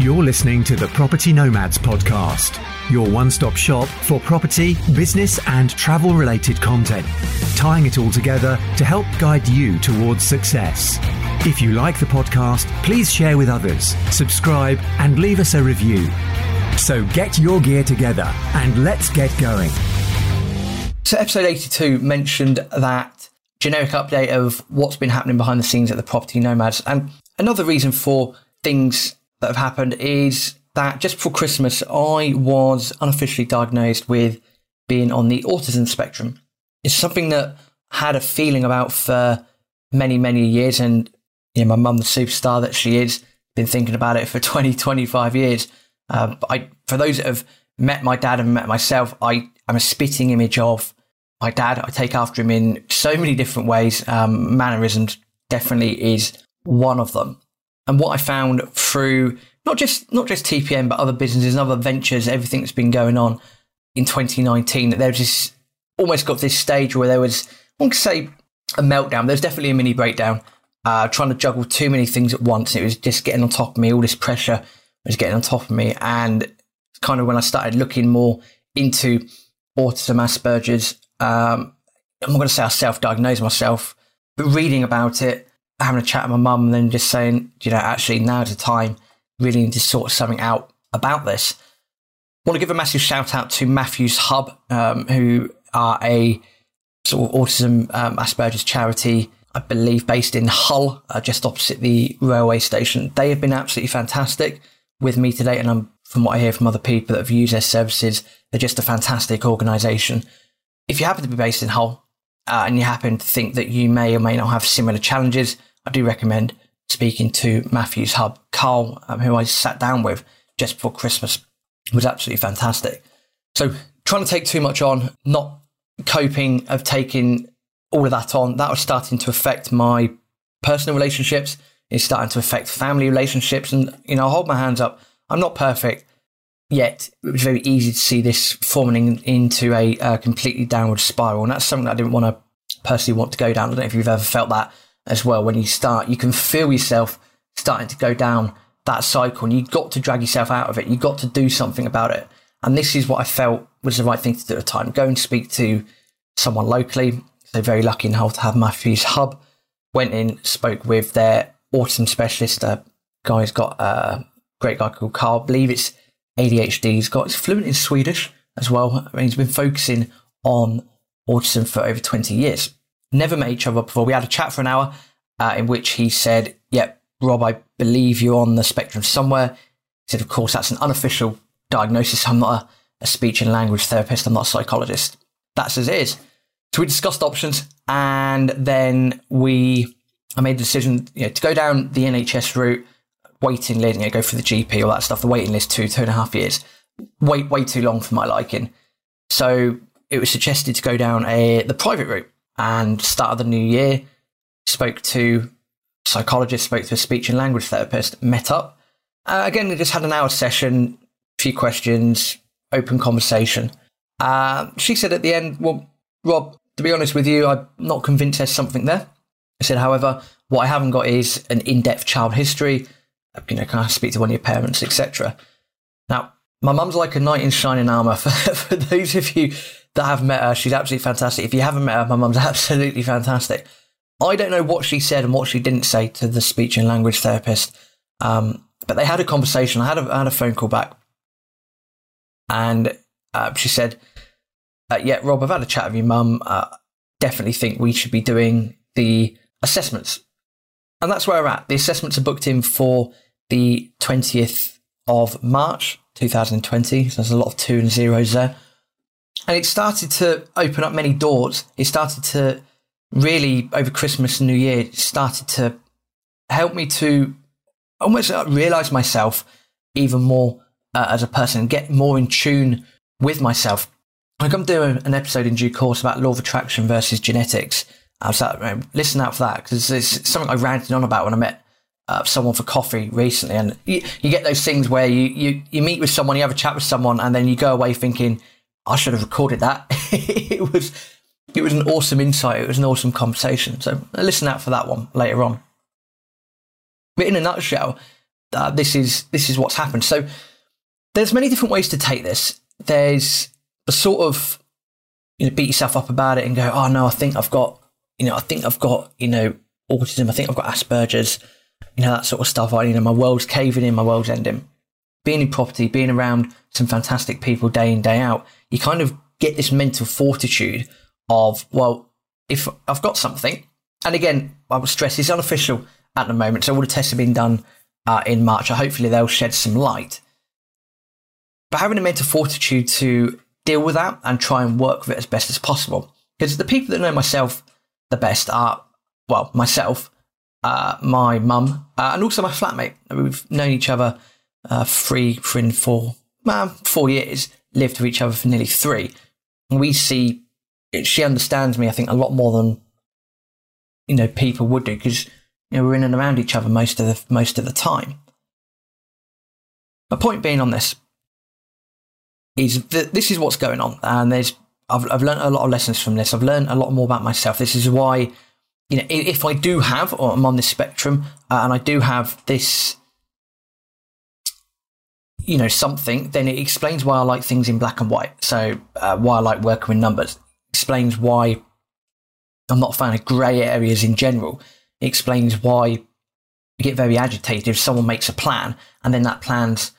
You're listening to the Property Nomads Podcast, your one stop shop for property, business, and travel related content, tying it all together to help guide you towards success. If you like the podcast, please share with others, subscribe, and leave us a review. So get your gear together and let's get going. So, episode 82 mentioned that generic update of what's been happening behind the scenes at the Property Nomads. And another reason for things that have happened is that just before Christmas, I was unofficially diagnosed with being on the autism spectrum. It's something that I had a feeling about for many, many years. And you know, my mum, the superstar that she is, been thinking about it for 20, 25 years. Uh, I, for those that have met my dad and met myself, I am a spitting image of my dad. I take after him in so many different ways. Um, mannerisms definitely is one of them. And what I found through not just not just TPN but other businesses and other ventures, everything that's been going on in 2019, that there was this almost got this stage where there was I won't say a meltdown. There's definitely a mini breakdown. Uh, trying to juggle too many things at once. It was just getting on top of me. All this pressure was getting on top of me, and kind of when I started looking more into autism, Asperger's. Um, I'm not going to say I self-diagnosed myself, but reading about it, having a chat with my mum and then just saying, you know, actually now's the time, really need to sort something out about this. I want to give a massive shout out to Matthews Hub, um, who are a sort of autism um, Asperger's charity, I believe based in Hull, uh, just opposite the railway station. They have been absolutely fantastic with me today, and I'm, from what I hear from other people that have used their services, they're just a fantastic organisation. If you happen to be based in Hull uh, and you happen to think that you may or may not have similar challenges, I do recommend speaking to Matthew's Hub. Carl, um, who I sat down with just before Christmas, was absolutely fantastic. So, trying to take too much on, not coping of taking all of that on, that was starting to affect my personal relationships. It's starting to affect family relationships. And, you know, I hold my hands up. I'm not perfect yet. It was very easy to see this forming into a, a completely downward spiral. And that's something that I didn't want to personally want to go down. I don't know if you've ever felt that as well. When you start, you can feel yourself starting to go down that cycle and you've got to drag yourself out of it. You've got to do something about it. And this is what I felt was the right thing to do at the time. Go and speak to someone locally. So very lucky and to have Matthew's Hub. Went in, spoke with their autism specialist. A guy's got a great guy called Carl. I believe it's ADHD. He's got, he's fluent in Swedish as well. I mean, he's been focusing on autism for over 20 years never met each other before. We had a chat for an hour uh, in which he said, Yep, yeah, Rob, I believe you're on the spectrum somewhere. He said, Of course, that's an unofficial diagnosis. I'm not a, a speech and language therapist, I'm not a psychologist. That's as it is. So we discussed options and then we, I made the decision you know, to go down the NHS route, waiting list, you know, go for the GP, all that stuff, the waiting list, two, two and a half years. Wait, way too long for my liking. So it was suggested to go down a the private route and start of the new year, spoke to psychologist, spoke to a speech and language therapist, met up. Uh, again, we just had an hour session, few questions, open conversation. Uh, she said at the end, well, Rob, to be honest with you, I'm not convinced there's something there. I said, however, what I haven't got is an in-depth child history. You know, can I speak to one of your parents, etc. Now, my mum's like a knight in shining armor. For, for those of you that have met her. She's absolutely fantastic. If you haven't met her, my mum's absolutely fantastic. I don't know what she said and what she didn't say to the speech and language therapist, um, but they had a conversation. I had a, I had a phone call back, and uh, she said, uh, "Yeah, Rob, I've had a chat with your mum. Uh, definitely think we should be doing the assessments." And that's where we're at. The assessments are booked in for the 20th of March 2020. So there's a lot of two and zeros there and it started to open up many doors. It started to really over Christmas and New Year it started to help me to almost uh, realize myself even more uh, as a person, get more in tune with myself. Like I'm doing an episode in due course about law of attraction versus genetics. I was like, listen out for that because it's something I ranted on about when I met uh, someone for coffee recently. And you, you get those things where you, you, you meet with someone, you have a chat with someone, and then you go away thinking, I should have recorded that. it was it was an awesome insight. It was an awesome conversation. So listen out for that one later on. But in a nutshell, uh, this is this is what's happened. So there's many different ways to take this. There's a sort of you know beat yourself up about it and go, oh no, I think I've got you know I think I've got you know autism. I think I've got Asperger's. You know that sort of stuff. I you know my world's caving in, my world's ending. Being in property, being around some fantastic people day in day out, you kind of get this mental fortitude of well, if I've got something, and again, I would stress it's unofficial at the moment, so all the tests have been done uh, in March. Hopefully, they'll shed some light. But having a mental fortitude to deal with that and try and work with it as best as possible. Because the people that know myself the best are, well, myself, uh, my mum, uh, and also my flatmate. We've known each other uh, three, three and four, well, four years, lived with each other for nearly three. And we see, she understands me, I think, a lot more than, you know, people would do because, you know, we're in and around each other most of the, most of the time. My point being on this, is that this is what's going on, and there's I've I've learned a lot of lessons from this. I've learned a lot more about myself. This is why, you know, if I do have, or I'm on this spectrum, uh, and I do have this, you know, something, then it explains why I like things in black and white. So uh, why I like working with numbers explains why I'm not a fan of grey areas in general. It explains why you get very agitated if someone makes a plan and then that plan's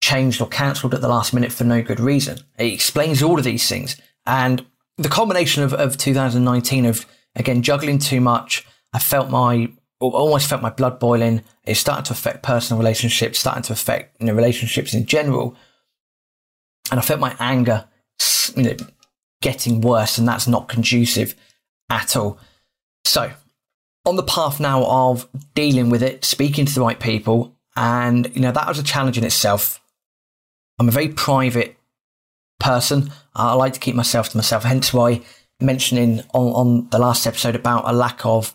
changed or cancelled at the last minute for no good reason. It explains all of these things. And the combination of, of 2019 of, again, juggling too much, I felt my, almost felt my blood boiling. It started to affect personal relationships, starting to affect, you know, relationships in general. And I felt my anger, you know, getting worse, and that's not conducive at all. So, on the path now of dealing with it, speaking to the right people, and you know that was a challenge in itself. I'm a very private person. I like to keep myself to myself. Hence why mentioning on, on the last episode about a lack of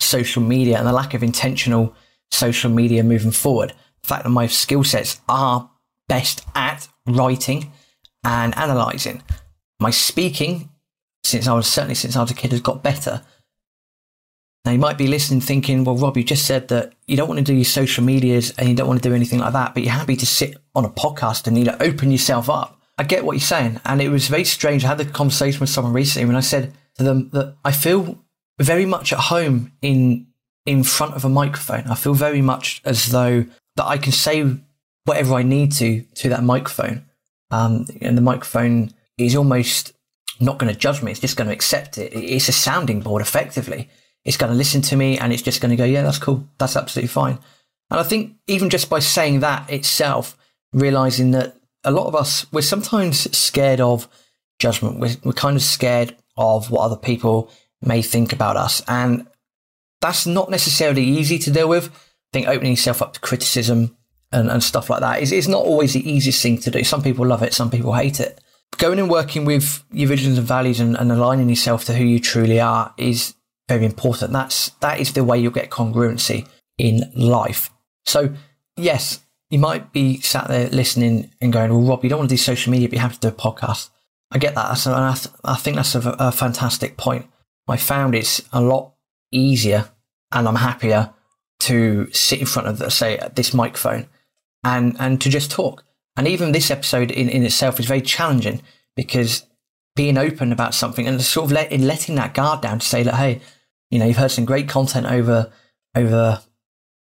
social media and the lack of intentional social media moving forward. The fact that my skill sets are best at writing and analysing. My speaking, since I was certainly since I was a kid, has got better. Now you might be listening thinking, well, Rob, you just said that you don't want to do your social medias and you don't want to do anything like that, but you're happy to sit on a podcast and you know open yourself up. I get what you're saying, and it was very strange. I had the conversation with someone recently when I said to them that I feel very much at home in in front of a microphone. I feel very much as though that I can say whatever I need to to that microphone, um, and the microphone is almost not going to judge me. It's just going to accept it. It's a sounding board, effectively it's going to listen to me and it's just going to go, yeah, that's cool. That's absolutely fine. And I think even just by saying that itself, realizing that a lot of us, we're sometimes scared of judgment. We're, we're kind of scared of what other people may think about us. And that's not necessarily easy to deal with. I think opening yourself up to criticism and, and stuff like that is, is not always the easiest thing to do. Some people love it, some people hate it. Going and working with your visions and values and, and aligning yourself to who you truly are is very important. That's that is the way you'll get congruency in life. So yes, you might be sat there listening and going, "Well, Rob, you don't want to do social media, but you have to do a podcast." I get that, and I, th- I think that's a, a fantastic point. I found it's a lot easier, and I'm happier to sit in front of, say, this microphone, and and to just talk. And even this episode in, in itself is very challenging because being open about something and sort of let, in letting that guard down to say that, hey, you know, you've heard some great content over over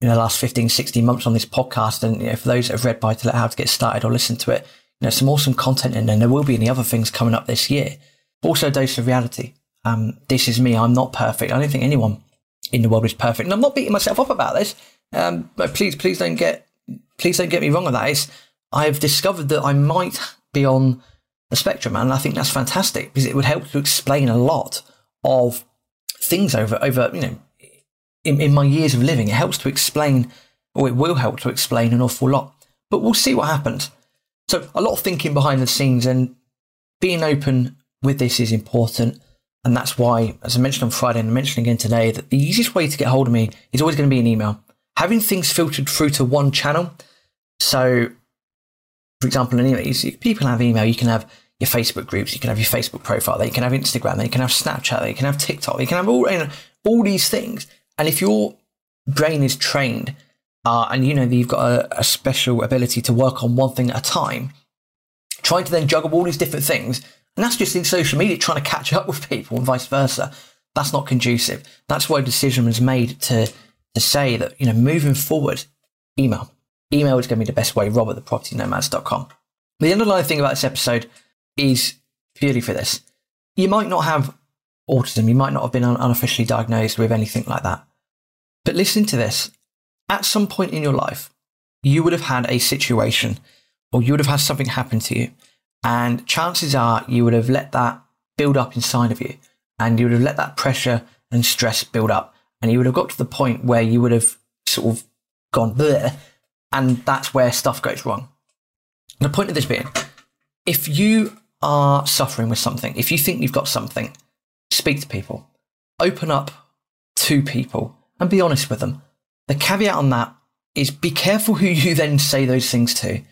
in the last 15, 16 months on this podcast. And you know, for those that have read Buy to Let How to Get Started or listen to it, you know, some awesome content in there. And there will be any other things coming up this year. Also, a dose of reality. Um, this is me. I'm not perfect. I don't think anyone in the world is perfect. And I'm not beating myself up about this. Um, but please, please don't get, please don't get me wrong on that. It's, I've discovered that I might be on the spectrum, and I think that's fantastic because it would help to explain a lot of things over over you know in, in my years of living. It helps to explain, or it will help to explain an awful lot. But we'll see what happens. So a lot of thinking behind the scenes and being open with this is important. And that's why, as I mentioned on Friday and I mentioned again today, that the easiest way to get hold of me is always going to be an email. Having things filtered through to one channel. So, for example, an email, people have email, you can have your Facebook groups, you can have your Facebook profile, there you can have Instagram, there you can have Snapchat, there you can have TikTok, you can have all, you know, all these things. And if your brain is trained uh, and you know that you've got a, a special ability to work on one thing at a time, trying to then juggle all these different things, and that's just in social media trying to catch up with people and vice versa. That's not conducive. That's why a decision was made to to say that you know moving forward, email, email is going to be the best way. Rob at the propertynomads.com. The underlying thing about this episode is purely for this. You might not have autism. You might not have been unofficially diagnosed with anything like that. But listen to this. At some point in your life, you would have had a situation or you would have had something happen to you. And chances are you would have let that build up inside of you and you would have let that pressure and stress build up. And you would have got to the point where you would have sort of gone there. And that's where stuff goes wrong. The point of this being, if you are suffering with something, if you think you've got something, speak to people, open up to people, and be honest with them. The caveat on that is be careful who you then say those things to.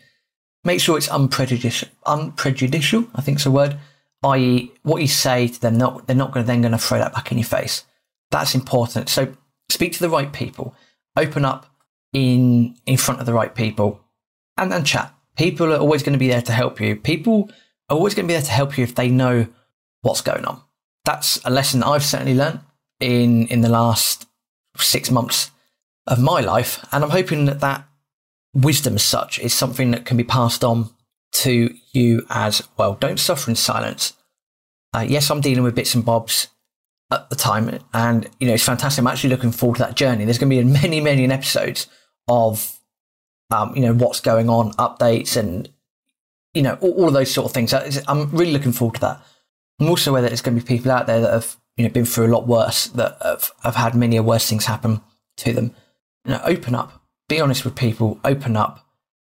Make sure it's unprejudicial. Unprejudicial, I think it's a word. I.e., what you say to them, not they're not going to then going to throw that back in your face. That's important. So speak to the right people. Open up in in front of the right people, and then chat. People are always going to be there to help you. People are always going to be there to help you if they know what's going on that's a lesson I've certainly learned in in the last six months of my life, and I'm hoping that that wisdom, as such, is something that can be passed on to you as well. Don't suffer in silence. Uh, yes, I'm dealing with bits and bobs at the time, and you know it's fantastic. I'm actually looking forward to that journey. There's going to be many, many episodes of um, you know what's going on, updates, and you know all, all of those sort of things. I'm really looking forward to that. I'm also aware that there's going to be people out there that have you know been through a lot worse, that have, have had many worse things happen to them. You know, open up, be honest with people, open up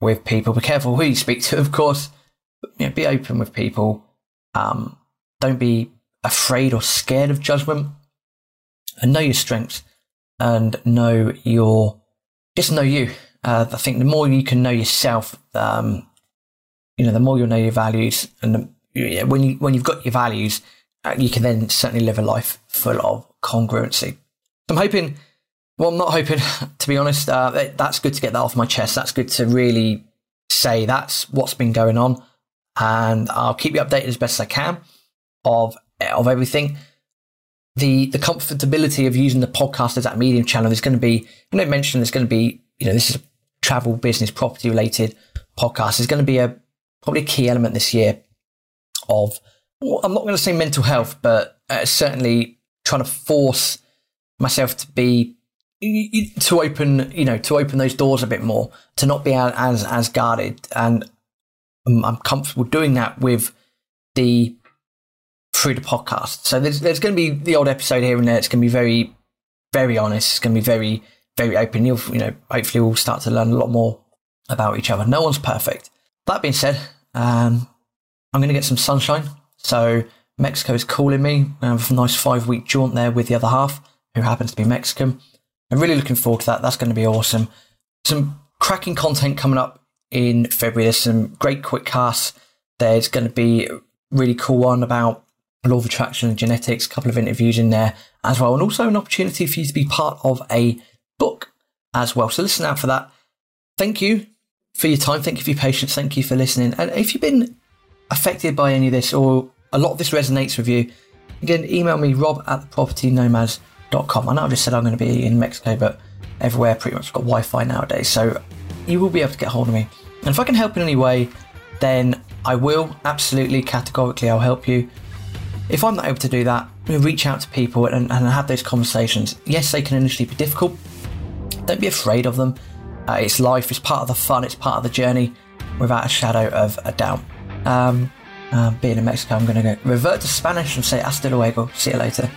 with people. Be careful who you speak to, of course. But, you know, be open with people. Um, don't be afraid or scared of judgment, and know your strengths and know your just know you. Uh, I think the more you can know yourself, um, you know, the more you'll know your values, and the, when you when you've got your values, uh, you can then certainly live a life full of congruency. I'm hoping. Well, I'm not hoping, to be honest. Uh, that's good to get that off my chest. That's good to really say that's what's been going on, and I'll keep you updated as best I can of of everything. The the comfortability of using the podcast as that medium channel is going to be. I know mentioned there's going to be. You know, this is a travel, business, property related podcast. Is going to be a probably a key element this year of, well, I'm not going to say mental health, but uh, certainly trying to force myself to be to open, you know, to open those doors a bit more, to not be as as guarded, and I'm comfortable doing that with the through the podcast. So there's there's going to be the old episode here and there. It's going to be very very honest. It's going to be very very open. You'll you know hopefully we'll start to learn a lot more about each other. No one's perfect. That being said, um, I'm going to get some sunshine. So Mexico is calling me. I have a nice five week jaunt there with the other half, who happens to be Mexican. I'm really looking forward to that. That's going to be awesome. Some cracking content coming up in February. There's some great quick casts. There's going to be a really cool one about law of attraction and genetics, a couple of interviews in there as well, and also an opportunity for you to be part of a book as well. So listen out for that. Thank you for your time. Thank you for your patience. Thank you for listening. And if you've been affected by any of this or a lot of this resonates with you, again, email me rob at I know I've just said I'm going to be in Mexico, but everywhere pretty much got Wi Fi nowadays, so you will be able to get hold of me. And if I can help in any way, then I will absolutely, categorically, I'll help you. If I'm not able to do that, reach out to people and, and have those conversations. Yes, they can initially be difficult. Don't be afraid of them. Uh, it's life, it's part of the fun, it's part of the journey, without a shadow of a doubt. Um, uh, being in Mexico, I'm going to go revert to Spanish and say hasta luego. See you later.